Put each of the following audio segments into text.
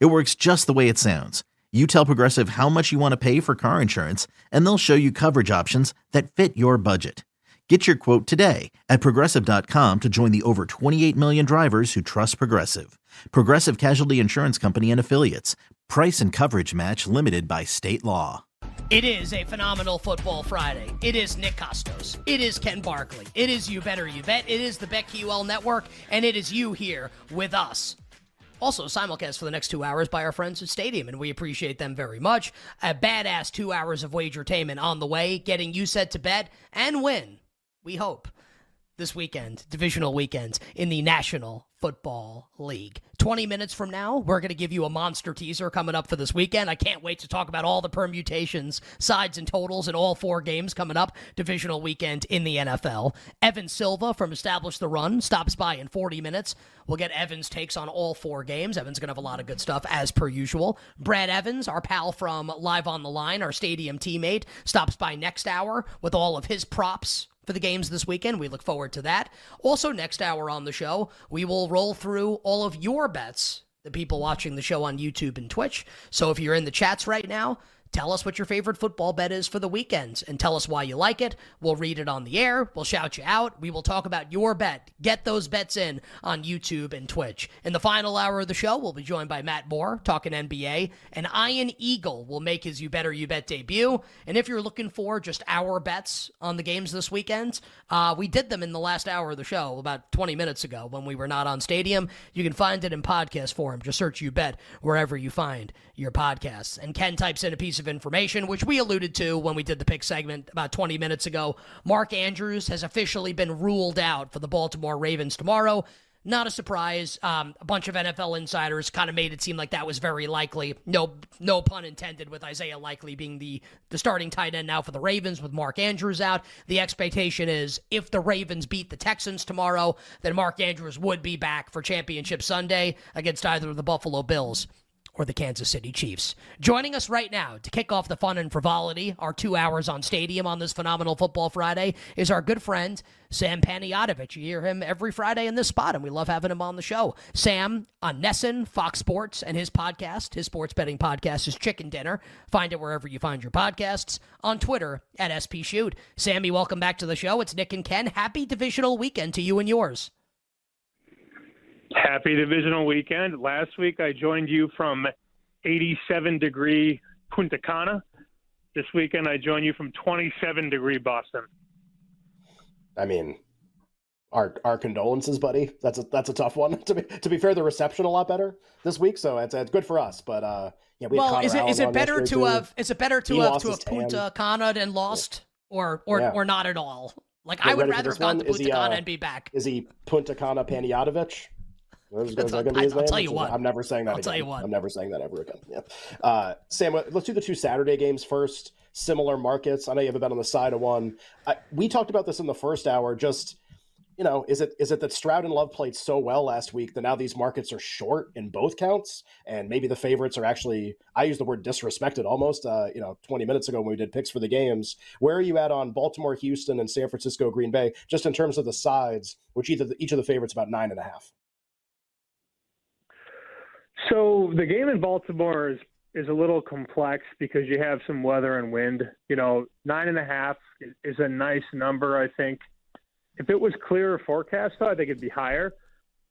It works just the way it sounds. You tell Progressive how much you want to pay for car insurance, and they'll show you coverage options that fit your budget. Get your quote today at progressive.com to join the over 28 million drivers who trust Progressive. Progressive Casualty Insurance Company and Affiliates. Price and coverage match limited by state law. It is a phenomenal football Friday. It is Nick Kostos. It is Ken Barkley. It is You Better You Bet. It is the BetQL Network, and it is you here with us. Also, simulcast for the next two hours by our friends at Stadium, and we appreciate them very much. A badass two hours of wagertainment on the way, getting you set to bet and win. We hope this weekend, divisional weekends in the National Football League. 20 minutes from now, we're going to give you a monster teaser coming up for this weekend. I can't wait to talk about all the permutations, sides, and totals in all four games coming up, divisional weekend in the NFL. Evan Silva from Establish the Run stops by in 40 minutes. We'll get Evan's takes on all four games. Evan's going to have a lot of good stuff, as per usual. Brad Evans, our pal from Live on the Line, our stadium teammate, stops by next hour with all of his props for the games this weekend. We look forward to that. Also, next hour on the show, we will roll through all of your bets, the people watching the show on YouTube and Twitch. So if you're in the chats right now, Tell us what your favorite football bet is for the weekends and tell us why you like it. We'll read it on the air. We'll shout you out. We will talk about your bet. Get those bets in on YouTube and Twitch. In the final hour of the show, we'll be joined by Matt Moore talking NBA, and Ian Eagle will make his You Better You Bet debut. And if you're looking for just our bets on the games this weekend, uh, we did them in the last hour of the show about 20 minutes ago when we were not on Stadium. You can find it in podcast form. Just search You Bet wherever you find your podcasts. And Ken types in a piece of information, which we alluded to when we did the pick segment about 20 minutes ago. Mark Andrews has officially been ruled out for the Baltimore Ravens tomorrow. Not a surprise. Um, a bunch of NFL insiders kind of made it seem like that was very likely. No, no pun intended. With Isaiah Likely being the the starting tight end now for the Ravens, with Mark Andrews out, the expectation is if the Ravens beat the Texans tomorrow, then Mark Andrews would be back for Championship Sunday against either of the Buffalo Bills or the Kansas City Chiefs. Joining us right now to kick off the fun and frivolity, our two hours on Stadium on this phenomenal Football Friday, is our good friend, Sam Panayotovich. You hear him every Friday in this spot, and we love having him on the show. Sam on NESN, Fox Sports, and his podcast, his sports betting podcast, is Chicken Dinner. Find it wherever you find your podcasts. On Twitter, at SP Shoot. Sammy, welcome back to the show. It's Nick and Ken. Happy divisional weekend to you and yours. Happy divisional weekend. Last week I joined you from 87 degree Punta Cana. This weekend I join you from 27 degree Boston. I mean, our our condolences, buddy. That's a that's a tough one. to be to be fair, the reception a lot better this week, so it's, it's good for us. But uh, yeah, we well, is it is it better to have is it better to have to have Punta Cana and lost yeah. or or yeah. or not at all? Like I would rather have gone to Punta he, Cana uh, and be back. Is he Punta Cana Panayotovich? Is, is that be his I'll tell you what. I'm never saying that. I'll again. tell you what. I'm never saying that ever again. Yeah. Uh, Sam, let's do the two Saturday games first. Similar markets. I know you have a bet on the side of one. I, we talked about this in the first hour. Just you know, is it is it that Stroud and Love played so well last week that now these markets are short in both counts, and maybe the favorites are actually I use the word disrespected almost. Uh, you know, 20 minutes ago when we did picks for the games, where are you at on Baltimore, Houston, and San Francisco, Green Bay, just in terms of the sides, which either each of the favorites about nine and a half. So the game in Baltimore is is a little complex because you have some weather and wind. You know, nine and a half is a nice number. I think if it was clearer forecast, though, I think it'd be higher.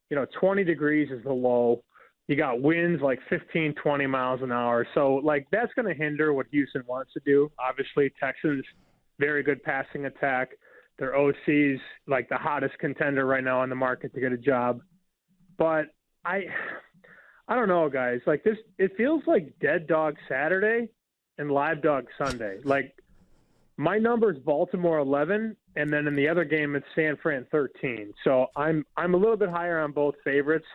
You know, 20 degrees is the low. You got winds like 15, 20 miles an hour. So, like, that's going to hinder what Houston wants to do. Obviously, Texans, very good passing attack. Their OC's like the hottest contender right now on the market to get a job. But I I don't know, guys. Like this, it feels like Dead Dog Saturday and Live Dog Sunday. Like my number is Baltimore 11, and then in the other game it's San Fran 13. So I'm I'm a little bit higher on both favorites.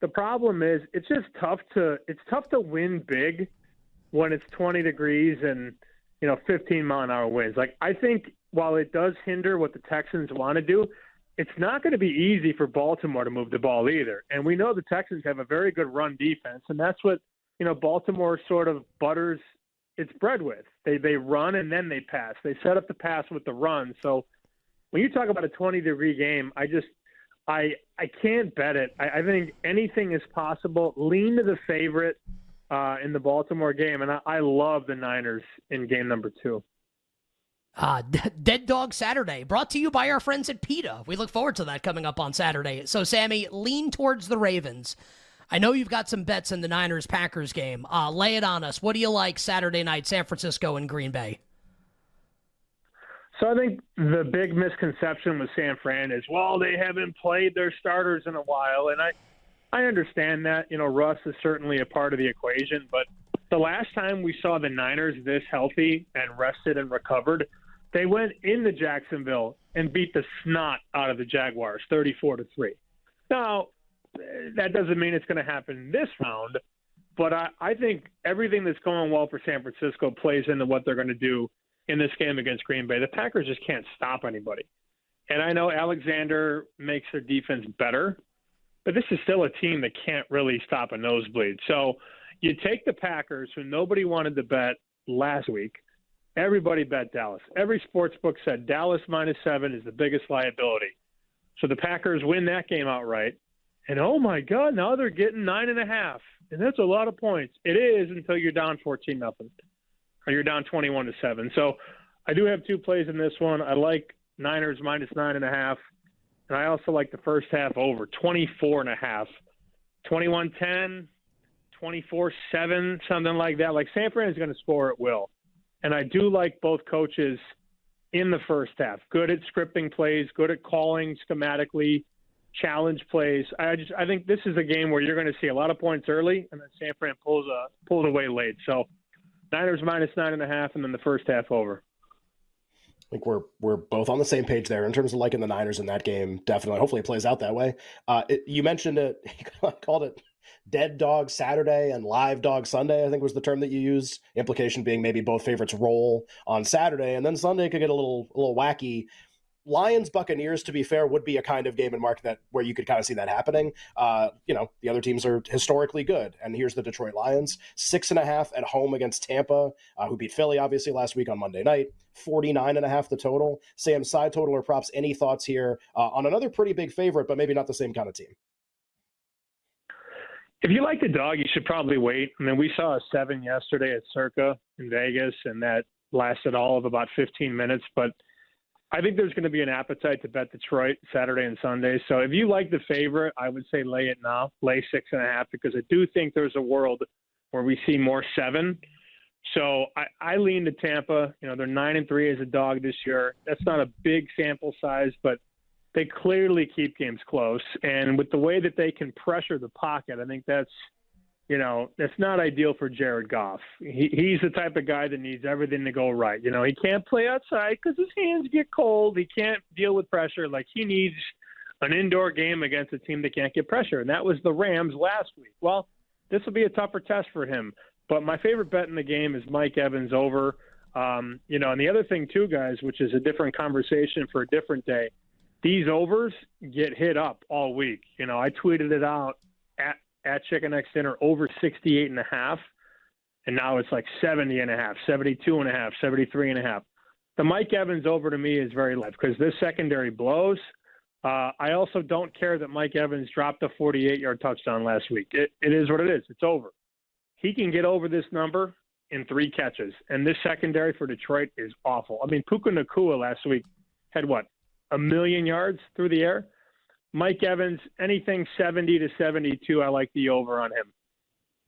the problem is it's just tough to it's tough to win big when it's 20 degrees and you know 15 mile an hour winds. Like I think while it does hinder what the Texans want to do, it's not going to be easy for Baltimore to move the ball either. And we know the Texans have a very good run defense, and that's what you know Baltimore sort of butters its bread with. They they run and then they pass. They set up the pass with the run. So when you talk about a 20 degree game, I just I I can't bet it. I, I think anything is possible. Lean to the favorite uh, in the Baltimore game, and I, I love the Niners in game number two. Uh, Dead Dog Saturday, brought to you by our friends at PETA. We look forward to that coming up on Saturday. So, Sammy, lean towards the Ravens. I know you've got some bets in the Niners Packers game. Uh, lay it on us. What do you like Saturday night, San Francisco and Green Bay? So I think the big misconception with San Fran is, well, they haven't played their starters in a while, and I, I understand that. You know, Russ is certainly a part of the equation, but the last time we saw the Niners this healthy and rested and recovered, they went into Jacksonville and beat the snot out of the Jaguars, thirty-four to three. Now, that doesn't mean it's going to happen this round, but I, I think everything that's going well for San Francisco plays into what they're going to do in this game against Green Bay. The Packers just can't stop anybody. And I know Alexander makes their defense better, but this is still a team that can't really stop a nosebleed. So you take the Packers, who nobody wanted to bet last week. Everybody bet Dallas. Every sports book said Dallas minus seven is the biggest liability. So the Packers win that game outright. And oh my God, now they're getting nine and a half. And that's a lot of points. It is until you're down 14 nothing or you're down 21 to seven. So I do have two plays in this one. I like Niners minus nine and a half, and I also like the first half over 24 and a half, 21 10, 24 7, something like that. Like San Fran is going to score at will. And I do like both coaches in the first half. Good at scripting plays, good at calling schematically, challenge plays. I just I think this is a game where you're going to see a lot of points early, and then San Fran pulls a pulled away late. So Niners minus nine and a half, and then the first half over. I think we're we're both on the same page there in terms of liking the Niners in that game. Definitely, hopefully, it plays out that way. Uh, it, you mentioned it, called it Dead Dog Saturday and Live Dog Sunday. I think was the term that you used. Implication being maybe both favorites roll on Saturday, and then Sunday could get a little a little wacky Lions Buccaneers, to be fair, would be a kind of game and mark that where you could kind of see that happening. Uh, you know, the other teams are historically good, and here's the Detroit Lions, six and a half at home against Tampa, uh, who beat Philly obviously last week on Monday night. 49 and a half the total. Sam, side total or props? Any thoughts here uh, on another pretty big favorite, but maybe not the same kind of team? If you like the dog, you should probably wait. I mean, we saw a seven yesterday at Circa in Vegas, and that lasted all of about 15 minutes, but I think there's going to be an appetite to bet Detroit Saturday and Sunday. So if you like the favorite, I would say lay it now, lay six and a half, because I do think there's a world where we see more seven. So I, I lean to Tampa. You know, they're nine and three as a dog this year. That's not a big sample size, but they clearly keep games close. And with the way that they can pressure the pocket, I think that's you know, that's not ideal for Jared Goff. He, he's the type of guy that needs everything to go right. You know, he can't play outside because his hands get cold. He can't deal with pressure. Like he needs an indoor game against a team that can't get pressure, and that was the Rams last week. Well, this will be a tougher test for him. But my favorite bet in the game is Mike Evans over. Um, you know, and the other thing too, guys, which is a different conversation for a different day. These overs get hit up all week. You know, I tweeted it out at at Chicken X Dinner over 68 and a half. And now it's like 70 and a half, 72 and a half, 73 and a half. The Mike Evans over to me is very live because this secondary blows. Uh, I also don't care that Mike Evans dropped a 48 yard touchdown last week. It, it is what it is. It's over. He can get over this number in three catches. And this secondary for Detroit is awful. I mean, Puka Nacua last week had what, a million yards through the air? Mike Evans, anything 70 to 72, I like the over on him.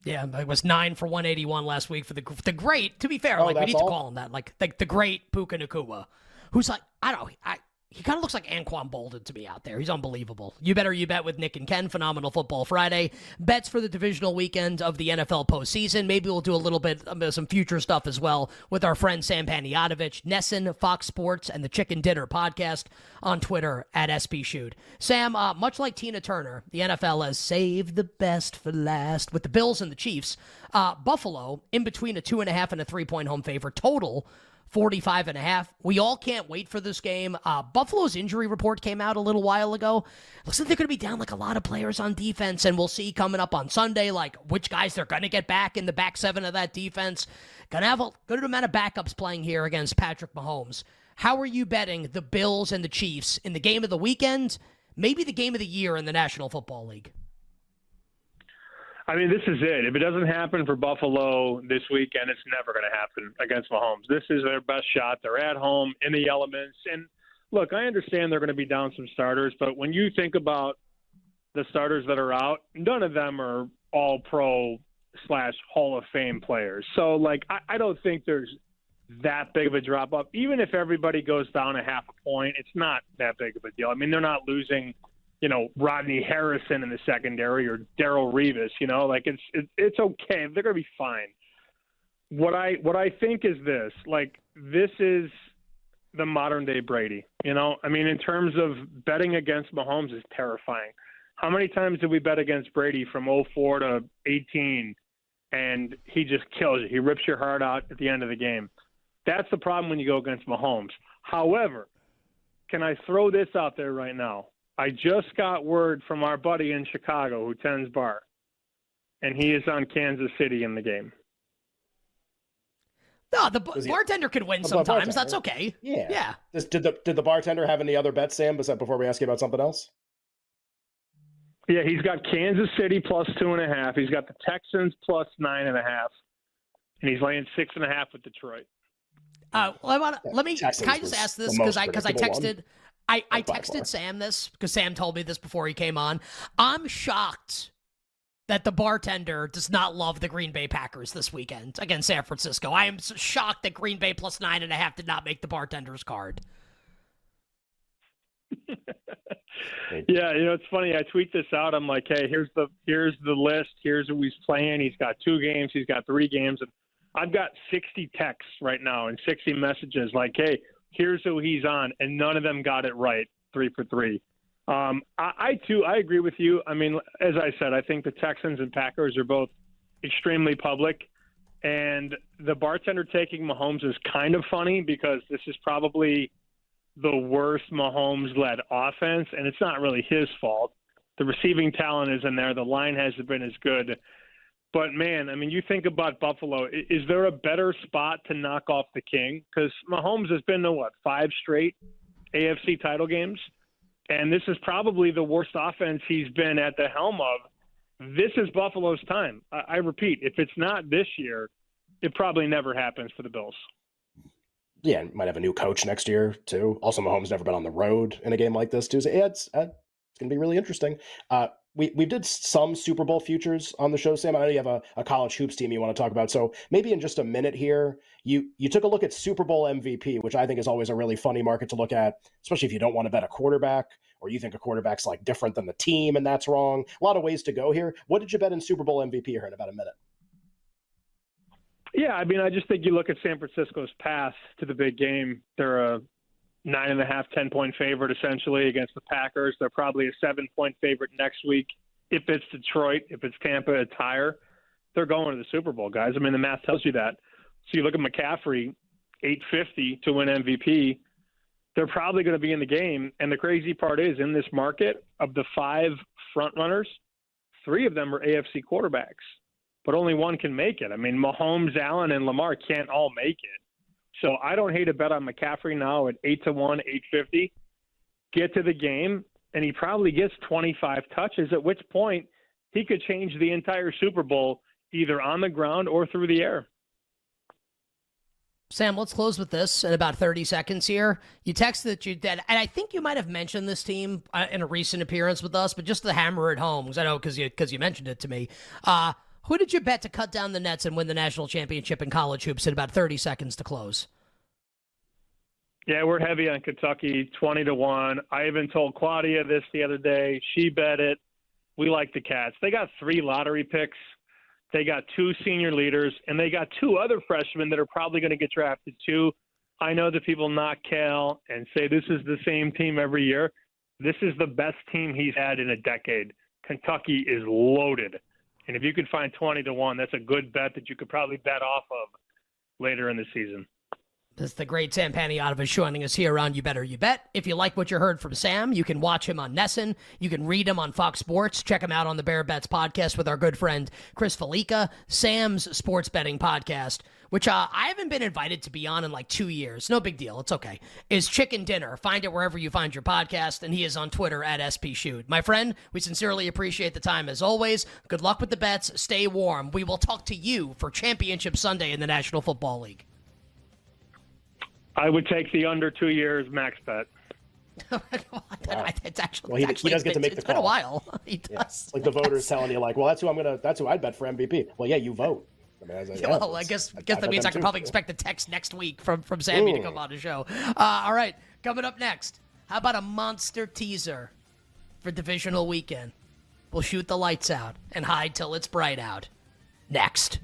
Yeah, it was nine for 181 last week for the the great. To be fair, oh, like we need all? to call him that, like the, the great Puka Nacua, who's like I don't I he kind of looks like Anquan Boldin to me out there. He's unbelievable. You better you bet with Nick and Ken. Phenomenal Football Friday. Bets for the divisional weekend of the NFL postseason. Maybe we'll do a little bit of um, some future stuff as well with our friend Sam Panayotovich, NESN, Fox Sports, and the Chicken Dinner podcast on Twitter at SP Shoot. Sam, uh, much like Tina Turner, the NFL has saved the best for last with the Bills and the Chiefs. Uh, Buffalo in between a two and a half and a three point home favor total 45 and a half. We all can't wait for this game. Uh, Buffalo's injury report came out a little while ago. Looks like they're going to be down like a lot of players on defense, and we'll see coming up on Sunday like which guys they're going to get back in the back seven of that defense. Going to have a good amount of backups playing here against Patrick Mahomes. How are you betting the Bills and the Chiefs in the game of the weekend? Maybe the game of the year in the National Football League. I mean, this is it. If it doesn't happen for Buffalo this weekend, it's never going to happen against Mahomes. This is their best shot. They're at home in the elements. And look, I understand they're going to be down some starters, but when you think about the starters that are out, none of them are all pro slash Hall of Fame players. So, like, I, I don't think there's that big of a drop off. Even if everybody goes down a half a point, it's not that big of a deal. I mean, they're not losing – you know Rodney Harrison in the secondary or Darrelle Revis. You know, like it's it, it's okay. They're gonna be fine. What I what I think is this: like this is the modern day Brady. You know, I mean, in terms of betting against Mahomes is terrifying. How many times did we bet against Brady from 04 to 18, and he just kills you? He rips your heart out at the end of the game. That's the problem when you go against Mahomes. However, can I throw this out there right now? I just got word from our buddy in Chicago who tends bar, and he is on Kansas City in the game. No, the bartender can win sometimes. That's okay. Yeah. Yeah. Does, did the did the bartender have any other bets, Sam? Before we ask you about something else? Yeah, he's got Kansas City plus two and a half. He's got the Texans plus nine and a half, and he's laying six and a half with Detroit. Uh, well, I want to let me. Texans can I just ask this because I because I texted. One. I, I texted Sam this because Sam told me this before he came on. I'm shocked that the bartender does not love the Green Bay Packers this weekend against San Francisco. I am shocked that Green Bay plus nine and a half did not make the bartender's card. yeah, you know it's funny. I tweet this out. I'm like, hey, here's the here's the list. Here's who he's playing. He's got two games. He's got three games, and I've got 60 texts right now and 60 messages like, hey, here's who he's on, and none of them got it right, three for three. Um, I, I too, I agree with you. I mean, as I said, I think the Texans and Packers are both extremely public, and the bartender taking Mahomes is kind of funny because this is probably the worst Mahomes-led offense, and it's not really his fault. The receiving talent is in there. The line hasn't been as good. But man, I mean, you think about Buffalo. Is there a better spot to knock off the King? Because Mahomes has been to what five straight AFC title games, and this is probably the worst offense he's been at the helm of. This is Buffalo's time. I, I repeat, if it's not this year, it probably never happens for the Bills. Yeah, might have a new coach next year too. Also, Mahomes never been on the road in a game like this too. So yeah, it's uh, it's going to be really interesting. Uh, we we did some Super Bowl futures on the show, Sam. I know you have a, a college hoops team you want to talk about. So maybe in just a minute here, you you took a look at Super Bowl MVP, which I think is always a really funny market to look at, especially if you don't want to bet a quarterback or you think a quarterback's like different than the team and that's wrong. A lot of ways to go here. What did you bet in Super Bowl MVP here in about a minute? Yeah, I mean, I just think you look at San Francisco's path to the big game. They're a nine and a half, ten point favorite essentially against the Packers. They're probably a seven point favorite next week. If it's Detroit, if it's Tampa, it's higher. They're going to the Super Bowl, guys. I mean, the math tells you that. So you look at McCaffrey, 850 to win MVP. They're probably going to be in the game. And the crazy part is, in this market, of the five front runners, three of them are AFC quarterbacks, but only one can make it. I mean, Mahomes, Allen, and Lamar can't all make it. So I don't hate a bet on McCaffrey now at eight to one, eight fifty. Get to the game, and he probably gets twenty five touches. At which point he could change the entire Super Bowl either on the ground or through the air. Sam, let's close with this in about 30 seconds here. You texted that you did, and I think you might have mentioned this team uh, in a recent appearance with us, but just to hammer it home, because I know because you, cause you mentioned it to me. Uh, who did you bet to cut down the nets and win the national championship in college hoops in about 30 seconds to close? Yeah, we're heavy on Kentucky, twenty to one. I even told Claudia this the other day. She bet it. We like the Cats. They got three lottery picks. They got two senior leaders, and they got two other freshmen that are probably going to get drafted too. I know that people knock Cal and say this is the same team every year. This is the best team he's had in a decade. Kentucky is loaded. And if you can find 20 to 1, that's a good bet that you could probably bet off of later in the season. This is the great Sam Panayotovich joining us here on You Better You Bet. If you like what you heard from Sam, you can watch him on NESN. You can read him on Fox Sports. Check him out on the Bear Bets podcast with our good friend Chris Fallica, Sam's sports betting podcast, which uh, I haven't been invited to be on in like two years. No big deal. It's okay. Is Chicken Dinner. Find it wherever you find your podcast, and he is on Twitter at SP Shoot. My friend, we sincerely appreciate the time as always. Good luck with the bets. Stay warm. We will talk to you for Championship Sunday in the National Football League. I would take the under two years max bet. wow. It's actually, well, he, actually, he does get to make it's the been call. a while. He does. Yeah. Like the voters telling you, like, well, that's who I'm gonna, that's who I'd bet for MVP. Well, yeah, you vote. I mean, I like, yeah, well, I guess I- guess I that means I them can too. probably expect a text next week from from Sammy to come on the show. Uh, all right, coming up next, how about a monster teaser for divisional weekend? We'll shoot the lights out and hide till it's bright out. Next.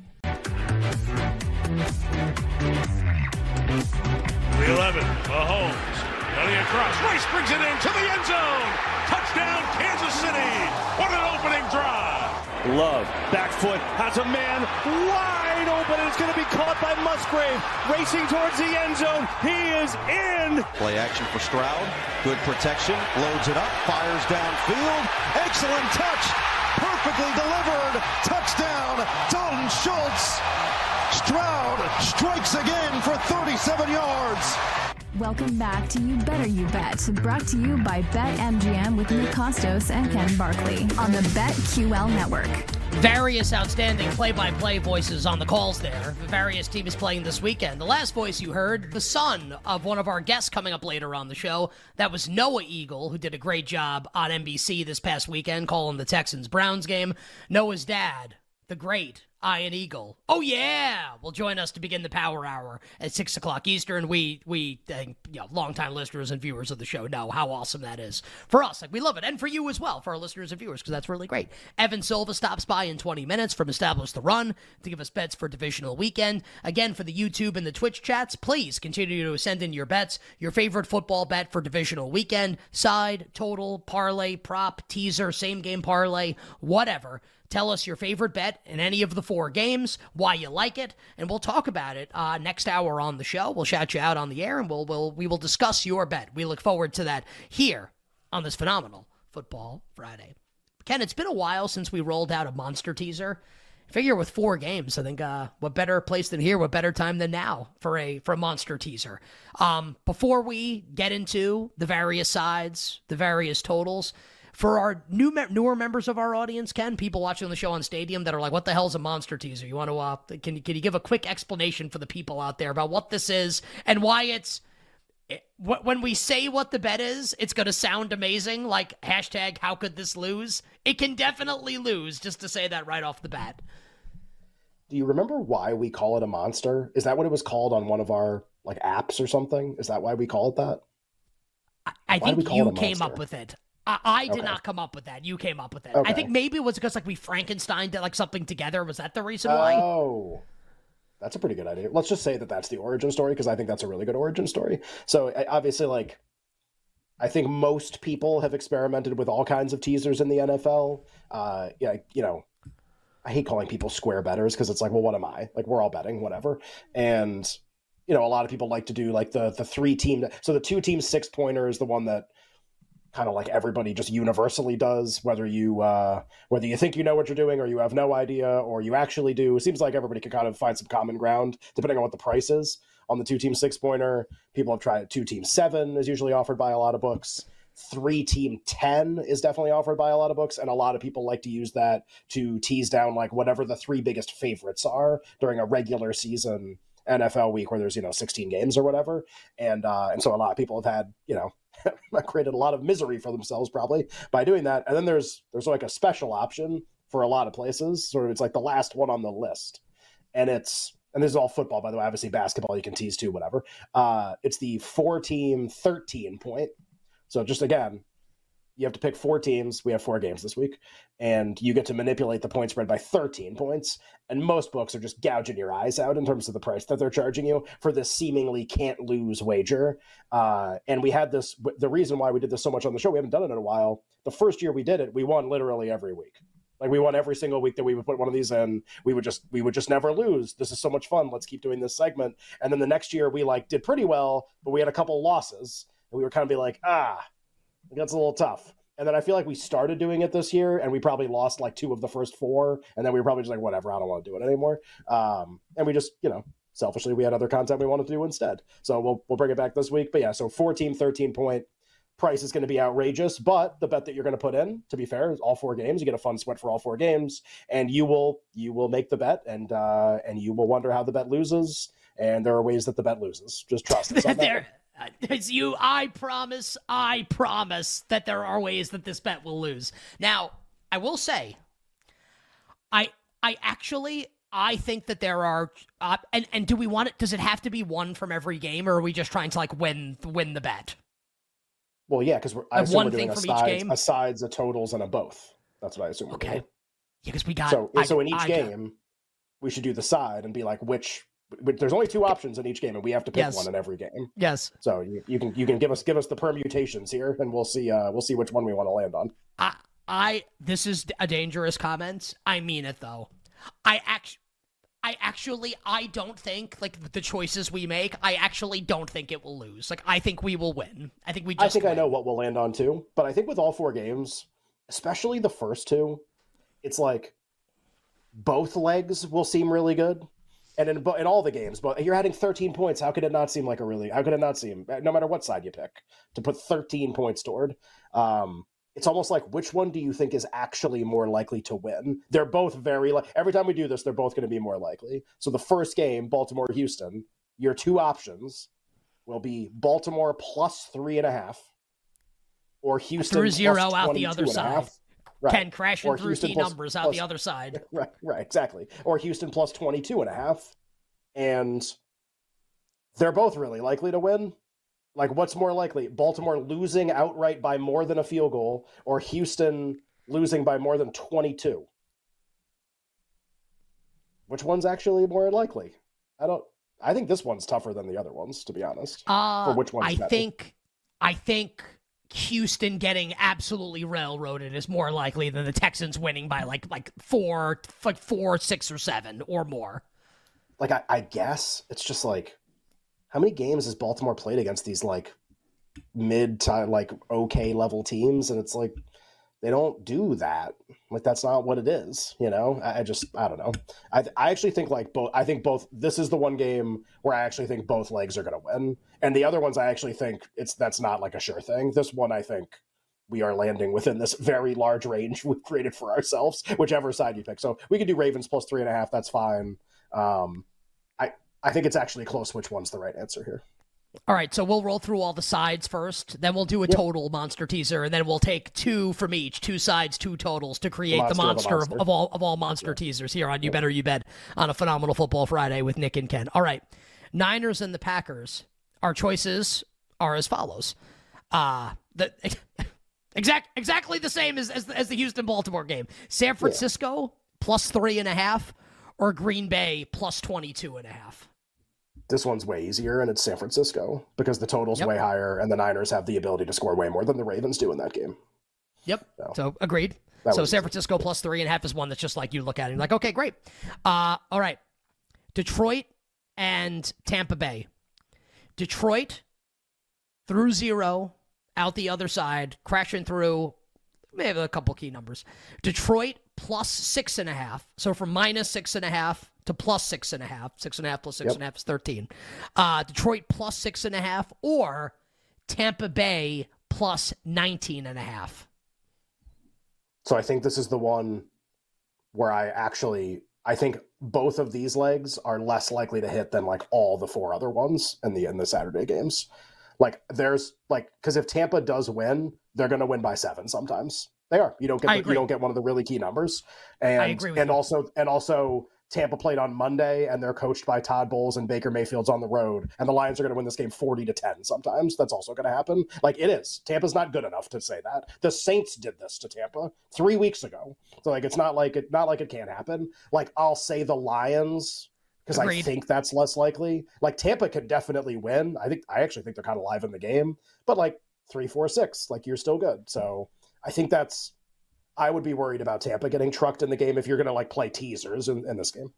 11, Mahomes, running across. Rice brings it into the end zone. Touchdown, Kansas City. What an opening drive. Love, back foot, has a man wide open, it's going to be caught by Musgrave, racing towards the end zone. He is in. Play action for Stroud. Good protection. Loads it up. Fires downfield. Excellent touch. Perfectly delivered. Touchdown. Dalton Schultz. Stroud strikes again for 37 yards. Welcome back to You Better You Bet, brought to you by BetMGM with Nick Kostos and Ken Barkley on the BetQL network. Various outstanding play-by-play voices on the calls there. Various teams playing this weekend. The last voice you heard, the son of one of our guests coming up later on the show, that was Noah Eagle, who did a great job on NBC this past weekend calling the Texans Browns game. Noah's dad, the great Ian Eagle. Oh yeah, will join us to begin the Power Hour at six o'clock Eastern. We we think you know, longtime listeners and viewers of the show know how awesome that is for us. Like we love it, and for you as well, for our listeners and viewers, because that's really great. Evan Silva stops by in 20 minutes from Establish the Run to give us bets for divisional weekend. Again, for the YouTube and the Twitch chats, please continue to send in your bets, your favorite football bet for divisional weekend, side, total, parlay, prop, teaser, same game parlay, whatever. Tell us your favorite bet in any of the four games, why you like it, and we'll talk about it uh, next hour on the show. We'll shout you out on the air, and we'll, we'll we will discuss your bet. We look forward to that here on this phenomenal Football Friday. Ken, it's been a while since we rolled out a monster teaser. Figure with four games, I think uh, what better place than here? What better time than now for a for a monster teaser? Um, before we get into the various sides, the various totals, for our new me- newer members of our audience, Ken, people watching the show on Stadium that are like, "What the hell's a monster teaser?" You want to uh, can you can you give a quick explanation for the people out there about what this is and why it's it- when we say what the bet is, it's going to sound amazing. Like hashtag How could this lose? It can definitely lose. Just to say that right off the bat. Do you remember why we call it a monster? Is that what it was called on one of our like apps or something? Is that why we call it that? I we think you came up with it. I, I did Okay. not come up with that. You came up with it. I think maybe it was because like we Frankenstein did like something together. Was that the reason why? Oh, that's a pretty good idea. Let's just say that that's the origin story because I think that's a really good origin story. So I- obviously, like, I think most people have experimented with all kinds of teasers in the NFL. Uh, yeah, you know, I hate calling people square bettors because it's like, well, what am I? Like, we're all betting, whatever. And you know, a lot of people like to do like the the three team. So the two team six pointer is the one that kind of like everybody just universally does whether you uh whether you think you know what you're doing or you have no idea or you actually do. It seems like everybody can kind of find some common ground depending on what the price is. On the two team six pointer people have tried two team seven is usually offered by a lot of books. Three team 10 is definitely offered by a lot of books and a lot of people like to use that to tease down like whatever the three biggest favorites are during a regular season NFL week where there's you know 16 games or whatever and uh and so a lot of people have had you know created a lot of misery for themselves probably by doing that. And then there's there's like a special option for a lot of places. Sort of it's like the last one on the list. And it's and this is all football, by the way. Obviously, basketball you can tease too, whatever. Uh, it's the four team 13 point. So just again, you have to pick four teams. We have four games this week, and you get to manipulate the point spread by 13 points. And most books are just gouging your eyes out in terms of the price that they're charging you for this seemingly can't lose wager. Uh, and we had this. The reason why we did this so much on the show, we haven't done it in a while. The first year we did it, we won literally every week. Like we won every single week that we would put one of these in. We would just we would just never lose. This is so much fun. Let's keep doing this segment. And then the next year we like did pretty well, but we had a couple losses, and we were kind of be like, ah, that's a little tough. And then I feel like we started doing it this year, and we probably lost like two of the first four, and then we were probably just like, whatever, I don't want to do it anymore. Um, and we just, you know, selfishly, we had other content we wanted to do instead. So we'll we'll bring it back this week. But yeah, so 14, 13 point price is going to be outrageous, but the bet that you're going to put in, to be fair, is all four games. You get a fun sweat for all four games, and you will you will make the bet, and uh, and you will wonder how the bet loses. And there are ways that the bet loses. Just trust us. there, it's you. I promise. I promise that there are ways that this bet will lose. Now, I will say, I I actually I think that there are, uh, and and do we want it? Does it have to be one from every game, or are we just trying to like win win the bet? Well, yeah, because we're I assume one we're doing thing a from sides, each game, a sides, a totals, and a both. That's what I assume. okay. Yeah, because we got so I, so in each I, game, we should do the side and be like which. There's only two options in each game, and we have to pick Yes. one in every game. yes. So you, you can you can give us give us the permutations here, and we'll see uh, we'll see which one we want to land on. I I this is a dangerous comment. I mean it though. I act I actually I don't think like the choices we make. I actually don't think it will lose. Like I think we will win. I think we. Just I think I know what we'll land on too, but I think with all four games, especially the first two, it's like both legs will seem really good. And in, in all the games, but you're adding 13 points. How could it not seem like a really? How could it not seem? No matter what side you pick, to put 13 points toward, um, it's almost like which one do you think is actually more likely to win? They're both very like every time we do this, they're both going to be more likely. So the first game, Baltimore Houston, your two options will be Baltimore plus three and a half, or Houston zero plus out the other side. half. Right. Ken crashing Or through key plus- numbers out plus- the other side. Right, right, exactly. Or Houston plus 22 and a half. And they're both really likely to win. Like, what's more likely? Baltimore losing outright by more than a field goal, or Houston losing by more than 22? Which one's actually more likely? I don't. I think this one's tougher than the other ones, to be honest. Uh, For which one? I better? think I think Houston getting absolutely railroaded is more likely than the Texans winning by like like four like four, six, or seven or more. like I, I guess it's just like how many games has Baltimore played against these like mid to like okay level teams and it's like they don't do that. Like that's not what it is you know? I, I just I don't know. I I actually think like both I think both this is the one game where I actually think both legs are gonna win. And the other ones I actually think it's that's not like a sure thing. This one I think we are landing within this very large range we've created for ourselves whichever side you pick. So we could do Ravens plus three and a half that's fine. Um I I think it's actually close which one's the right answer here. All right, so we'll roll through all the sides first, then we'll do a total monster teaser, and then we'll take two from each, two sides, two totals to create the monster monster, of a of, of all of all monster teasers here on You Better You Bet on a phenomenal football Friday with Nick and Ken. All right, Niners and the Packers. Our choices are as follows. Uh the exact exactly the same as as as the Houston Baltimore game. San Francisco plus three and a half, or Green Bay plus twenty two and a half. This one's way easier, and it's San Francisco because the total's Yep. way higher, and the Niners have the ability to score way more than the Ravens do in that game. Yep. So- So agreed. So San. Francisco plus three and a half is one that's just like you look at it and you're like, okay, great. Uh, all right. Detroit and Tampa Bay. Detroit through zero, out the other side, crashing through maybe a couple key numbers. Detroit plus six and a half. So from minus six and a half to plus six and a half. Six and a half plus six Yep. and a half is 13. Uh, Detroit plus six and a half or Tampa Bay plus 19 and a half. So I think this is the one where I actually I think both of these legs are less likely to hit than like all the four other ones in the in the Saturday games. Like there's like because if Tampa does win, they're going to win by seven sometimes. They are. You don't get the, you don't get one of the really key numbers, and I agree with and you. also and also Tampa played on Monday and they're coached by Todd Bowles and Baker Mayfield's on the road and the Lions are going to win this game 40 to 10 sometimes. That's also going to happen. Like it is. Tampa's not good enough to say that. The Saints did this to Tampa 3 weeks ago. So like it's not like it not like it can't happen. Like I'll say the Lions because I think that's less likely. Like Tampa could definitely win. I think I actually think they're kind of live in the game, but like three, four, six, like you're still good. So I think that's. I would be worried about Tampa getting trucked in the game if you're going to like play teasers in, in this game.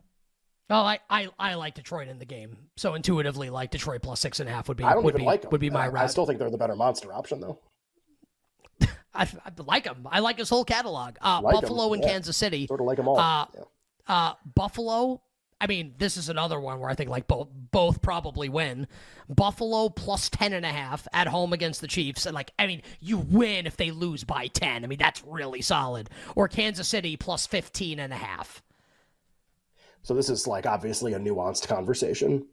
Well, I, I, I like Detroit in the game, so intuitively, like Detroit plus six and a half would be. I don't would even be, like them. Would be my I, I still think they're the better monster option, though. I, I like him. I like his whole catalog. Uh, Like Buffalo and yeah. Kansas City. Sort of like them all. Uh, Yeah. uh, Buffalo. I mean, this is another one where I think like both both probably win. Buffalo plus ten and a half at home against the Chiefs, and like I mean, you win if they lose by ten. I mean, that's really solid. Or Kansas City plus fifteen and a half. So this is like obviously a nuanced conversation.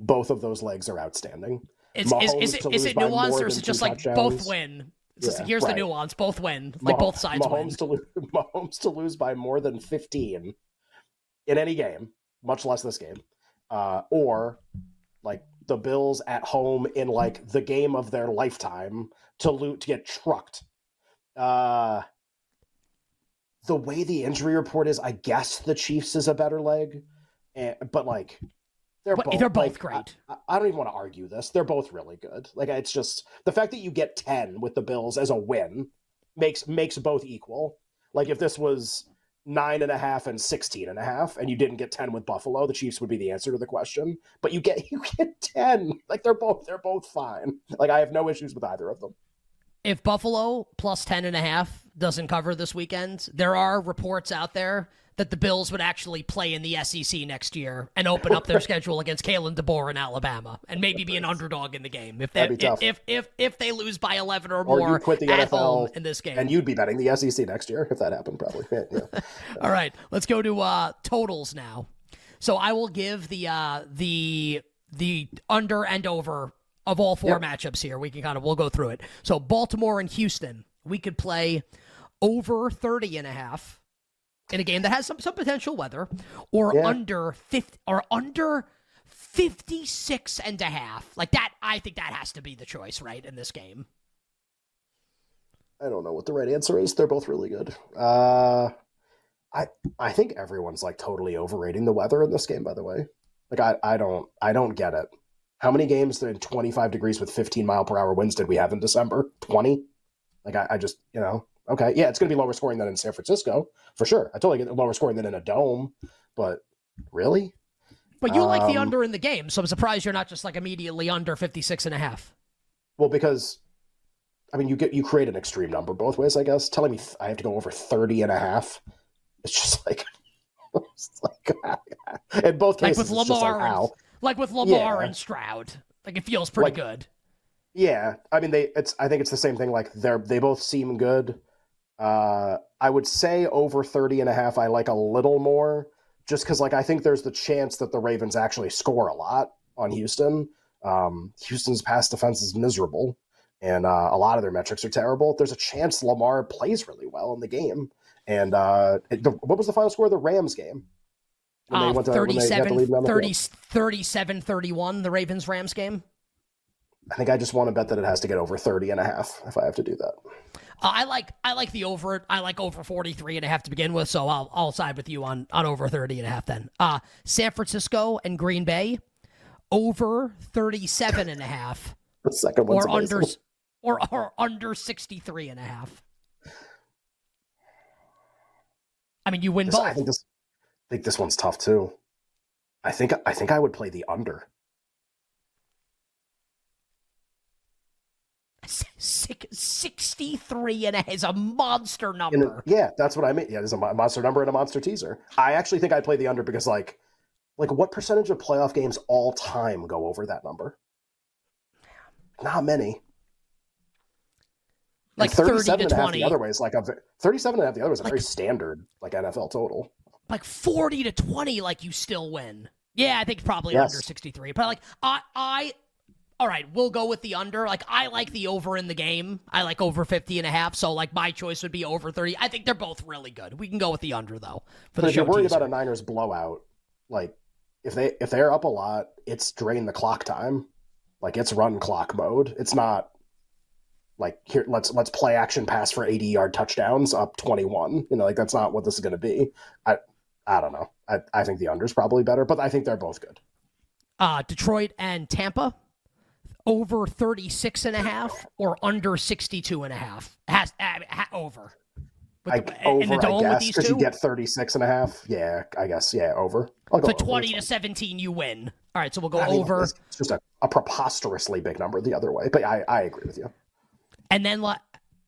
Both of those legs are outstanding. Is, is, is it to it nuanced or is it just like touchdowns. both win? It's just- here's right. the nuance: both win, like Mah- both sides Mahomes win. to lose, Mahomes to lose by more than 15 in any game, much less this game, uh, or like the Bills at home in like the game of their lifetime to loot to get trucked. Uh, the way the injury report is, I guess the Chiefs is a better leg, and, but like they're But both they're both like, great. I, I don't even want to argue this. They're both really good. Like it's just the fact that you get 10 with the Bills as a win makes makes both equal. Like if this was nine and a half and 16 and a half and you didn't get 10 with Buffalo, the Chiefs would be the answer to the question. But you get you get 10. Like they're both they're both fine. Like I have no issues with either of them. if Buffalo plus 10 and a half doesn't cover this weekend, there are reports out there that the Bills would actually play in the SEC next year and open up their schedule against Kalen DeBoer in Alabama and maybe be an underdog in the game if they That'd be tough. if, if if if they lose by 11 or more Or more you quit the NFL in this game. and you'd be betting the SEC next year if that happened probably. Yeah, yeah. All right, let's go to uh, totals now. So I will give the uh, the the under and over of all four Yep. matchups here. We can kind of we'll go through it. So Baltimore and Houston, we could play over 30 and a half in a game that has some some potential weather or Yeah. under 50 or under 56 and a half. Like that I think that has to be the choice, right, in this game. I don't know what the right answer is. They're both really good. Uh, I I think everyone's like totally overrating the weather in this game. By the way, like I I don't I don't get it. How many games in 25 degrees with 15 mile per hour winds did we have in December? 20. Like I, I just you know okay yeah it's gonna be lower scoring than in San Francisco for sure. I totally get lower scoring than in a dome, but really But you like the Um, under in the game, so I'm surprised you're not just like immediately under 56 and a half. Well, because I mean, you get you create an extreme number both ways, I guess. Telling me th- I have to go over 30 and a half. It's just like it's like in both Like cases with it's just Lamar, like, and, like with Lamar Yeah. and Stroud, like it feels pretty Like- good. Yeah, I mean they it's I think it's the same thing like they're they both seem good. Uh I would say over 30 and a half I like a little more just cuz like I think there's the chance that the Ravens actually score a lot on Houston. Um Houston's pass defense is miserable and uh, a lot of their metrics are terrible. There's a chance Lamar plays really well in the game. And uh it- the, what was the final score of the Rams game? When Uh, when they got the 37, lead down the 30, field? 37 31, the Ravens Rams game. I think I just want to bet that it has to get over 30 and a half if I have to do that. Uh, I like I like the over. I like over 43 and a half to begin with, so I'll I'll side with you on on over 30 and a half then. Uh San Francisco and Green Bay over 37 and a half The second one's or amazing. under or or under 63 and a half. I mean, you win This- both. I think this I think this one's tough too. I think I think I would play the under. Six, 63 and a is a monster a- number. yeah, that's what I mean. Yeah, there's a monster number and a monster teaser. I actually think I'd play the under because like like what percentage of playoff games all time go over that number? Not many. Like And 30 37 to and a half 20. the other way is like a 37 and a half the other way is a very standard like NFL total. like 40 to 20 like you still win yeah i think probably Yes. under 63 but like i i all right we'll go with the under like i like the over in the game i like over 50 and a half so like my choice would be over 30 i think they're both really good we can go with the under though for But the if you're worried teaser. about a Niners blowout, like if they if they're up a lot, it's drain the clock time. Like it's run clock mode. It's not like here let's let's play action pass for 80 yard touchdowns up 21. You know, like that's not what this is going to be. I I don't know. I I think the under's probably better, but I think they're both good. Uh Detroit and Tampa over 36 and a half or under 62 and a half. Has uh, ha, over. I, the, over, I guess, because you get 36 and a half. Yeah, I guess. Yeah, over. I'll so 20 to 17, you win. All right, so we'll go I mean, over. It's just a, a, preposterously big number the other way, but I, I agree with you. And then, uh,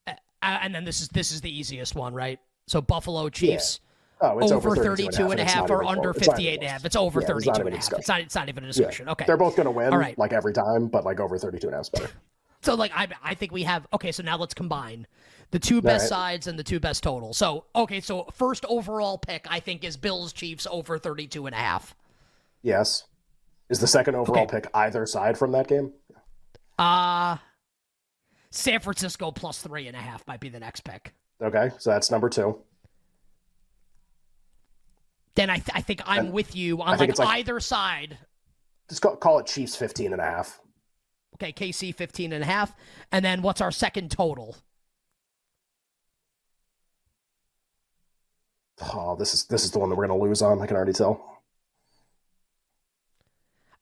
uh, and then this is this is the easiest one, right? So Buffalo Chiefs. Yeah. Oh, it's over, over 32, 32 and a half, or under 58 and a half. It's over yeah, 32 and a half. It's not, it's not even a discussion. Yeah. Okay. They're both going to win, All right. like every time, but like over 32 and a half is better. So, like, I, I think we have, okay, so now let's combine the two best right. sides and the two best totals. So, okay, so first overall pick, I think, is Bills Chiefs over 32 and a half. Yes. Is the second overall okay. pick either side from that game? Uh, San Francisco plus three and a half might be the next pick. Okay, so that's number two then I, th- I think I'm and with you on like, like, either side. Just call, it Chiefs 15 and a half. Okay, KC 15 and a half. And then what's our second total? Oh, this is this is the one that we're going to lose on. I can already tell.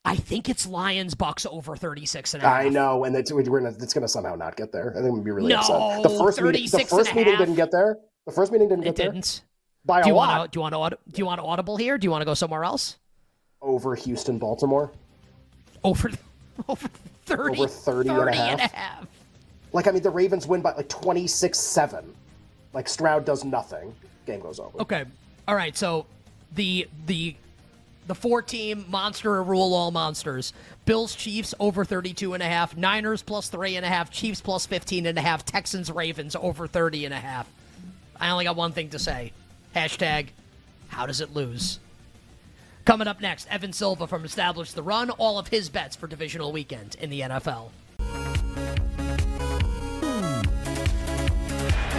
I think it's Lions Bucks over 36 and a half. I know, and it's, we're gonna, it's going to somehow not get there. I think we'd be really no, upset. The first meeting, the first meeting didn't get there. The first meeting didn't get it there. By do lot. Want to, do you want to do you want to audible here? Do you want to go somewhere else? Over Houston, Baltimore. Over over 30, over 30, 30 and, a half. and a half. Like I mean, the Ravens win by like twenty six seven. Like Stroud does nothing. Game goes over. Okay. All right. So the the the four team monster rule all monsters. Bills Chiefs over 32 and a half, Niners plus 3 and a half, Chiefs plus 15 and a half, Texans Ravens over 30 and a half. I only got one thing to say. Hashtag, how does it lose? Coming up next, Evan Silva from Establish the Run, all of his bets for divisional weekend in the NFL. We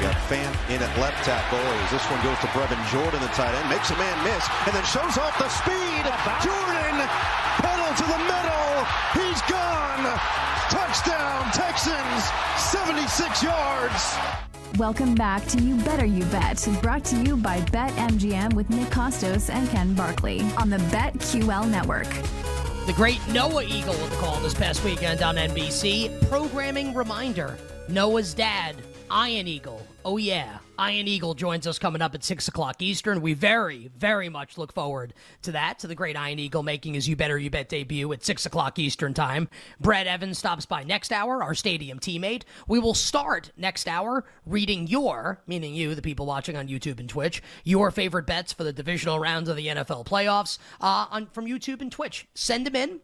got Fant in at left tackle as this one goes to Brevin Jordan, the tight end, makes a man miss, and then shows off the speed. Jordan, pedal to the middle, he's gone. Touchdown, Texans, 76 yards. Welcome back to You Better You Bet, brought to you by BetMGM with Nick Kostos and Ken Barkley on the BetQL network. The great Noah Eagle with the call this past weekend on NBC. Programming reminder Noah's dad, Ian Eagle. Oh, yeah. Ian Eagle joins us coming up at 6 o'clock Eastern. We very, very much look forward to that, to the great Ian Eagle making his You Better You Bet debut at 6 o'clock Eastern Time. Brad Evans stops by next hour, our stadium teammate. We will start next hour reading your, meaning you, the people watching on YouTube and Twitch, your favorite bets for the divisional rounds of the NFL playoffs uh, on, from YouTube and Twitch. Send them in.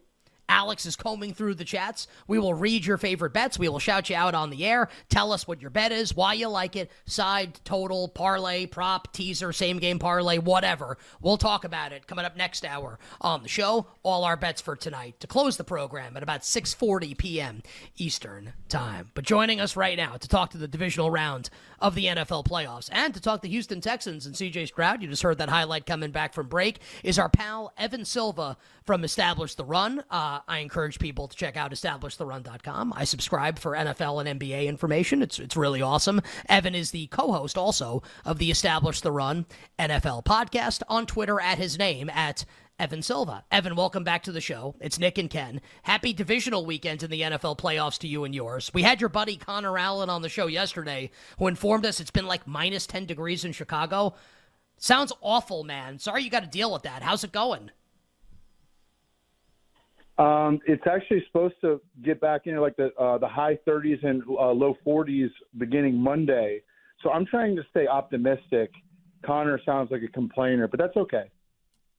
Alex is combing through the chats. We will read your favorite bets. We will shout you out on the air. Tell us what your bet is, why you like it, side, total, parlay, prop, teaser, same game parlay, whatever. We'll talk about it coming up next hour on the show. All our bets for tonight to close the program at about 6:40 p.m. Eastern Time. But joining us right now to talk to the divisional round of the NFL playoffs and to talk the Houston Texans and CJ Stroud, you just heard that highlight coming back from break, is our pal Evan Silva from Establish the Run. Uh, I encourage people to check out establishtheRun.com. I subscribe for NFL and NBA information. It's it's really awesome. Evan is the co-host also of the Establish the Run NFL podcast on Twitter at his name at Evan Silva. Evan, welcome back to the show. It's Nick and Ken. Happy divisional weekend in the NFL playoffs to you and yours. We had your buddy Connor Allen on the show yesterday who informed us it's been like minus 10 degrees in Chicago. Sounds awful, man. Sorry you got to deal with that. How's it going? Um, it's actually supposed to get back into like the uh, the high 30s and uh, low 40s beginning Monday. So I'm trying to stay optimistic. Connor sounds like a complainer, but that's okay.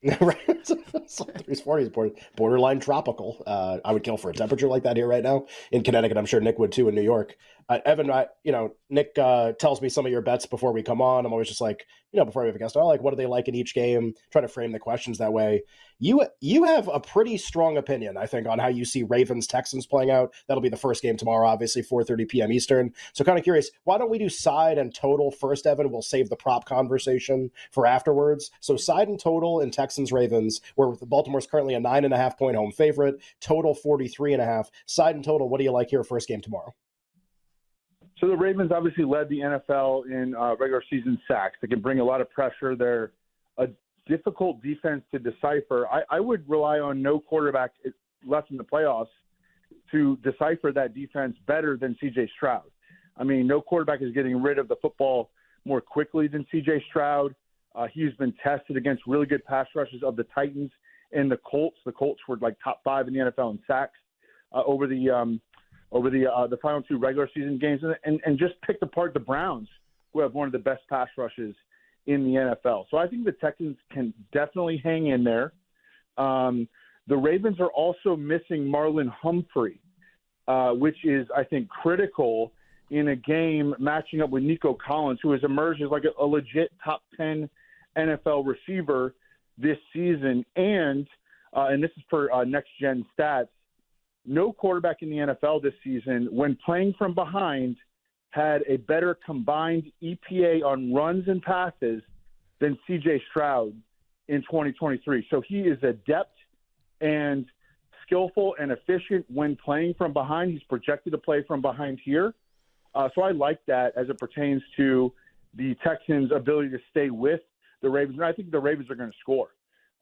right, threes, forties, borderline tropical. Uh, I would kill for a temperature like that here right now in Connecticut. I'm sure Nick would too in New York. Uh, Evan, I, you know, Nick uh, tells me some of your bets before we come on. I'm always just like, you know, before we have a guest, I like, what do they like in each game? Try to frame the questions that way. You you have a pretty strong opinion, I think, on how you see Ravens Texans playing out. That'll be the first game tomorrow, obviously 4:30 p.m. Eastern. So, kind of curious, why don't we do side and total first, Evan? We'll save the prop conversation for afterwards. So, side and total in Texans Ravens, where Baltimore's currently a nine and a half point home favorite, total 43 and a half. Side and total, what do you like here first game tomorrow? So the Ravens obviously led the NFL in uh, regular season sacks. They can bring a lot of pressure. They're a difficult defense to decipher. I, I would rely on no quarterback left in the playoffs to decipher that defense better than C.J. Stroud. I mean, no quarterback is getting rid of the football more quickly than C.J. Stroud. Uh, he's been tested against really good pass rushes of the Titans and the Colts. The Colts were like top five in the NFL in sacks uh, over the um, over the uh, the final two regular season games, and, and and just picked apart the Browns, who have one of the best pass rushes in the NFL. So I think the Texans can definitely hang in there. Um, the Ravens are also missing Marlon Humphrey, uh, which is I think critical in a game matching up with Nico Collins, who has emerged as like a, a legit top ten NFL receiver this season, and uh, and this is for uh, next gen stats no quarterback in the NFL this season, when playing from behind, had a better combined EPA on runs and passes than CJ Stroud in 2023. So he is adept and skillful and efficient when playing from behind. He's projected to play from behind here. Uh, so I like that as it pertains to the Texans' ability to stay with the Ravens. And I think the Ravens are going to score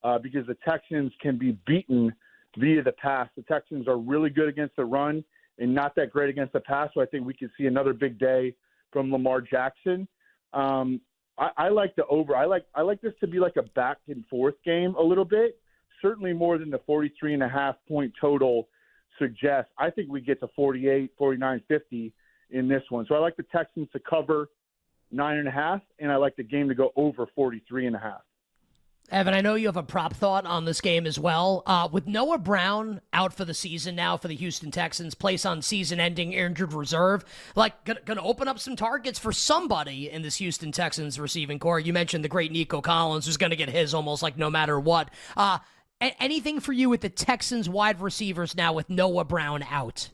uh, because the Texans can be beaten via the pass. The Texans are really good against the run and not that great against the pass. So I think we could see another big day from Lamar Jackson. Um, I, I like the over. I like I like this to be like a back and forth game a little bit. Certainly more than the 43 and a half point total suggests. I think we get to 48, 49, 50 in this one. So I like the Texans to cover nine and a half, and I like the game to go over 43 and a half. Evan, I know you have a prop thought on this game as well. Uh, with Noah Brown out for the season now for the Houston Texans, place on season-ending injured reserve, like going to open up some targets for somebody in this Houston Texans receiving corps. You mentioned the great Nico Collins, who's going to get his almost like no matter what. Uh, anything for you with the Texans wide receivers now with Noah Brown out?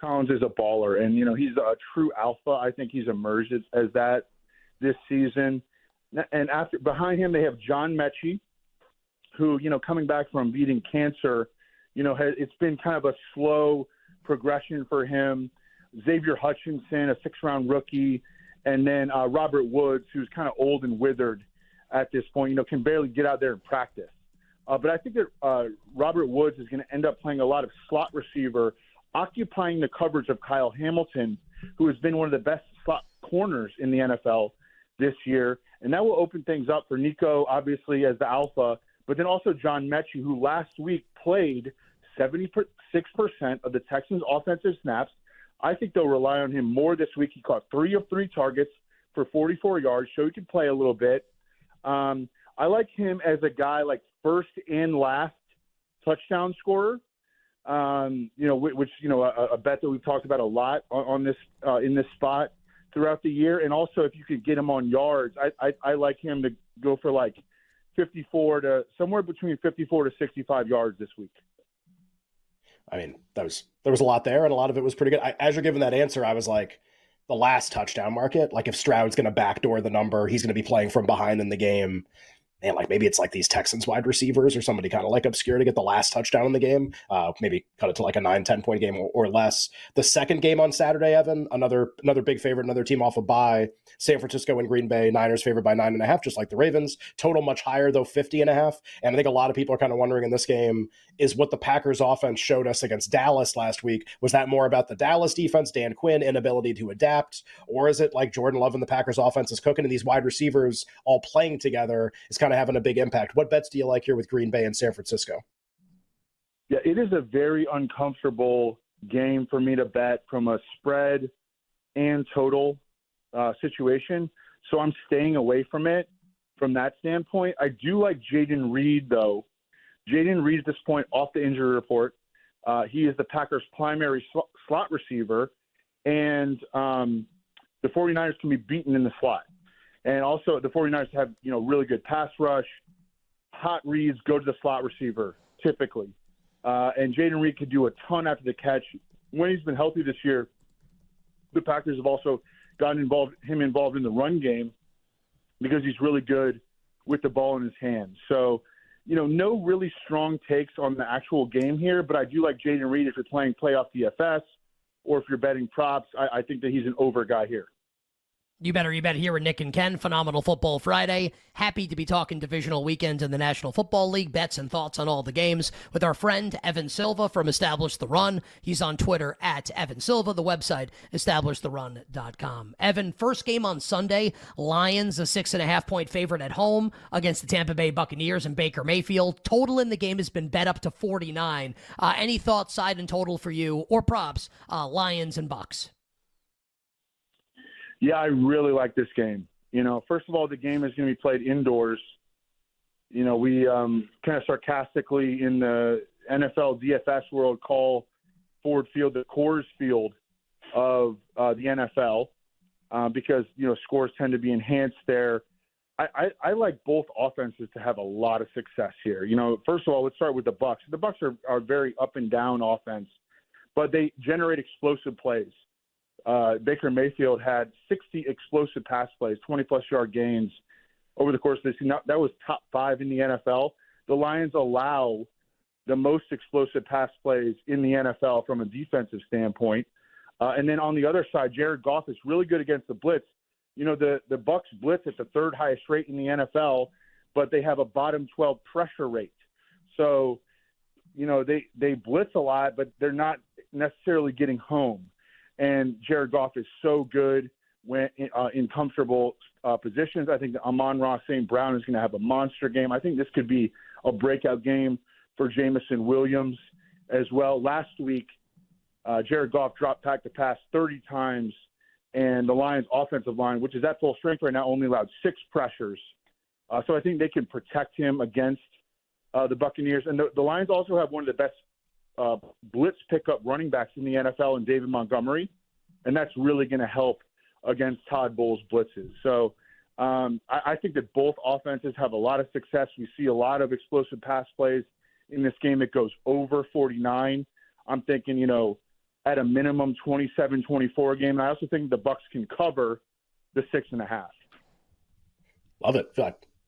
Collins is a baller, and you know he's a true alpha. I think he's emerged as that this season and after behind him they have John Metchie, who you know coming back from beating cancer, you know has, it's been kind of a slow progression for him. Xavier Hutchinson, a six-round rookie, and then uh, Robert Woods, who's kind of old and withered at this point. You know, can barely get out there and practice. Uh, but I think that uh, Robert Woods is going to end up playing a lot of slot receiver, occupying the coverage of Kyle Hamilton, who has been one of the best slot corners in the NFL this year and that will open things up for Nico, obviously as the alpha, but then also John Metchie, who last week played 76% of the Texans' offensive snaps. I think they'll rely on him more this week. He caught three of three targets for 44 yards, so he can play a little bit. Um, I like him as a guy like first and last touchdown scorer. Um, you know, which you know a, a, bet that we've talked about a lot on, on this uh, in this spot throughout the year. And also, if you could get him on yards, I, I, I like him to go for like 54 to somewhere between 54 to 65 yards this week. I mean, that was there was a lot there, and a lot of it was pretty good. I, as you're giving that answer, I was like, the last touchdown market. Like if Stroud's going to backdoor the number, he's going to be playing from behind in the game man, like maybe it's like these Texans wide receivers or somebody kind of like obscure to get the last touchdown in the game. Uh, maybe cut it to like a 9, 10 point game or, or, less. The second game on Saturday, Evan, another another big favorite, another team off a of bye. San Francisco and Green Bay, Niners favored by nine and a half, just like the Ravens. Total much higher though, 50 and a half. And I think a lot of people are kind of wondering in this game is what the Packers offense showed us against Dallas last week. Was that more about the Dallas defense, Dan Quinn, inability to adapt? Or is it like Jordan Love and the Packers offense is cooking and these wide receivers all playing together is kind of having a big impact? What bets do you like here with Green Bay and San Francisco? Yeah, it is a very uncomfortable game for me to bet from a spread and total uh, situation. So I'm staying away from it from that standpoint. I do like Jayden Reed, though. Jayden Reed this point off the injury report. Uh, he is the Packers' primary sl- slot receiver, and um, the 49ers can be beaten in the slot. And also, the 49ers have you know really good pass rush, hot reads, go to the slot receiver typically, uh, and Jayden Reed could do a ton after the catch. When he's been healthy this year, the Packers have also gotten involved him involved in the run game because he's really good with the ball in his hands. So, you know, no really strong takes on the actual game here, but I do like Jayden Reed if you're playing playoff DFS or if you're betting props. I, I think that he's an over guy here. You better, you better here with Nick and Ken. Phenomenal Football Friday. Happy to be talking divisional weekends in the National Football League. Bets and thoughts on all the games with our friend Evan Silva from Establish the Run. He's on Twitter at Evan Silva. The website establishTheRun.com. Evan, first game on Sunday. Lions a six and a half point favorite at home against the Tampa Bay Buccaneers and Baker Mayfield. Total in the game has been bet up to 49. Uh, any thoughts, side and total for you or props? Uh, Lions and Bucks. Yeah, I really like this game. You know, first of all, the game is going to be played indoors. You know, we um, kind of sarcastically in the NFL DFS world call Ford Field the Coors Field of uh, the NFL uh, because you know scores tend to be enhanced there. I, I, I like both offenses to have a lot of success here. You know, first of all, let's start with the Bucks. The Bucks are, are very up and down offense, but they generate explosive plays uh, Baker Mayfield had 60 explosive pass plays, 20 plus yard gains over the course of this. Season. That was top five in the NFL. The Lions allow the most explosive pass plays in the NFL from a defensive standpoint. Uh, and then on the other side, Jared Goff is really good against the blitz. You know, the the Bucks blitz at the third highest rate in the NFL, but they have a bottom 12 pressure rate. So, you know, they they blitz a lot, but they're not necessarily getting home and Jared Goff is so good when uh, in comfortable uh, positions. I think Amon-Ra St. Brown is going to have a monster game. I think this could be a breakout game for Jameson Williams as well. Last week, uh, Jared Goff dropped back to pass 30 times, and the Lions' offensive line, which is at full strength right now, only allowed six pressures. Uh, so I think they can protect him against uh, the Buccaneers. And the, the Lions also have one of the best uh, blitz pickup running backs in the NFL and David Montgomery, and that's really going to help against Todd Bowles' blitzes. So um, I, I think that both offenses have a lot of success. We see a lot of explosive pass plays in this game. It goes over 49. I'm thinking, you know, at a minimum 27-24 game. And I also think the Bucks can cover the six and a half. Love it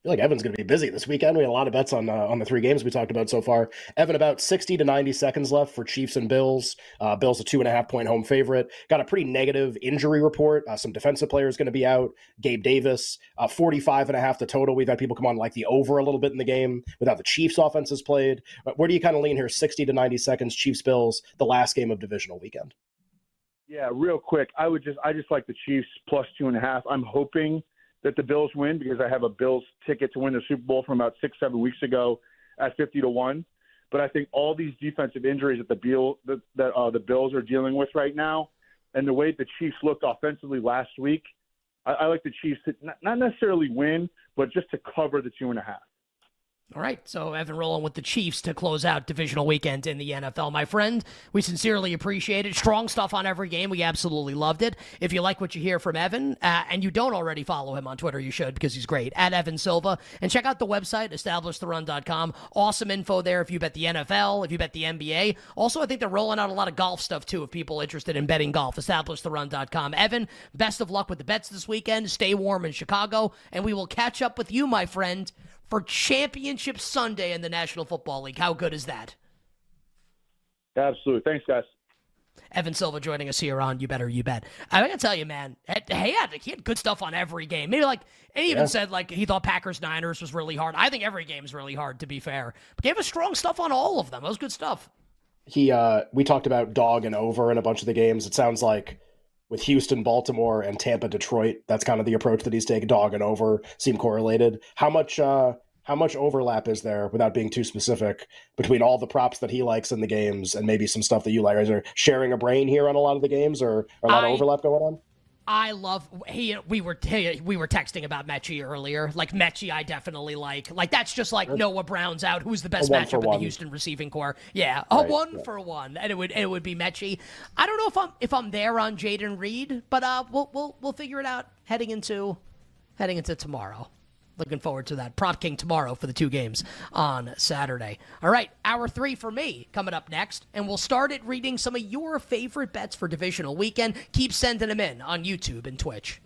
feel like Evan's going to be busy this weekend. We had a lot of bets on uh, on the three games we talked about so far. Evan, about sixty to ninety seconds left for Chiefs and Bills. Uh, Bills a two and a half point home favorite. Got a pretty negative injury report. Uh, some defensive players going to be out. Gabe Davis, uh, 45 and a half the total. We've had people come on like the over a little bit in the game without the Chiefs offenses played. Uh, where do you kind of lean here? Sixty to ninety seconds. Chiefs Bills, the last game of divisional weekend. Yeah, real quick. I would just I just like the Chiefs plus two and a half. I'm hoping that the Bills win because I have a Bills ticket to win the Super Bowl from about six, seven weeks ago at 50 to 1. But I think all these defensive injuries that the, Bill, that, that uh, the Bills are dealing with right now and the way the Chiefs looked offensively last week, I, I like the Chiefs to not, not necessarily win, but just to cover the two and a half. All right, so Evan rolling with the Chiefs to close out divisional weekend in the NFL. My friend, we sincerely appreciate it. Strong stuff on every game. We absolutely loved it. If you like what you hear from Evan, uh, and you don't already follow him on Twitter, you should because he's great at Evan Silva. And check out the website, establishTheRun.com. Awesome info there if you bet the NFL, if you bet the NBA. Also, I think they're rolling out a lot of golf stuff too if people interested in betting golf. EstablishTheRun.com. Evan, best of luck with the bets this weekend. Stay warm in Chicago, and we will catch up with you, my friend for Championship Sunday in the National Football League. How good is that? Absolutely. Thanks, guys. Evan Silva joining us here on You Better You Bet. I gotta tell you, man, he had, he had good stuff on every game. Maybe like, and he even yeah. said like he thought Packers Niners was really hard. I think every game is really hard to be fair. But gave us strong stuff on all of them. That was good stuff. He, uh, we talked about dog and over in a bunch of the games. It sounds like with Houston, Baltimore, and Tampa, Detroit. That's kind of the approach that he's taken. Dog and over seem correlated. How much uh, how much overlap is there, without being too specific, between all the props that he likes in the games and maybe some stuff that you like? Is there sharing a brain here on a lot of the games, or, or a lot I, of overlap going on? I love he we were we were texting about Metchie earlier. Like Metchie, I definitely like. Like that's just like Noah Brown's out. Who's the best matchup in the Houston receiving corps? Yeah, a right, one for one, and it would it would be Metchie. I don't know if I'm if I'm there on Jayden Reed, but uh, we'll we'll we'll figure it out heading into heading into tomorrow. Looking forward to that. Prop King tomorrow for the two games on Saturday. All right, hour three for me coming up next. And we'll start it reading some of your favorite bets for divisional weekend. Keep sending them in on YouTube and Twitch.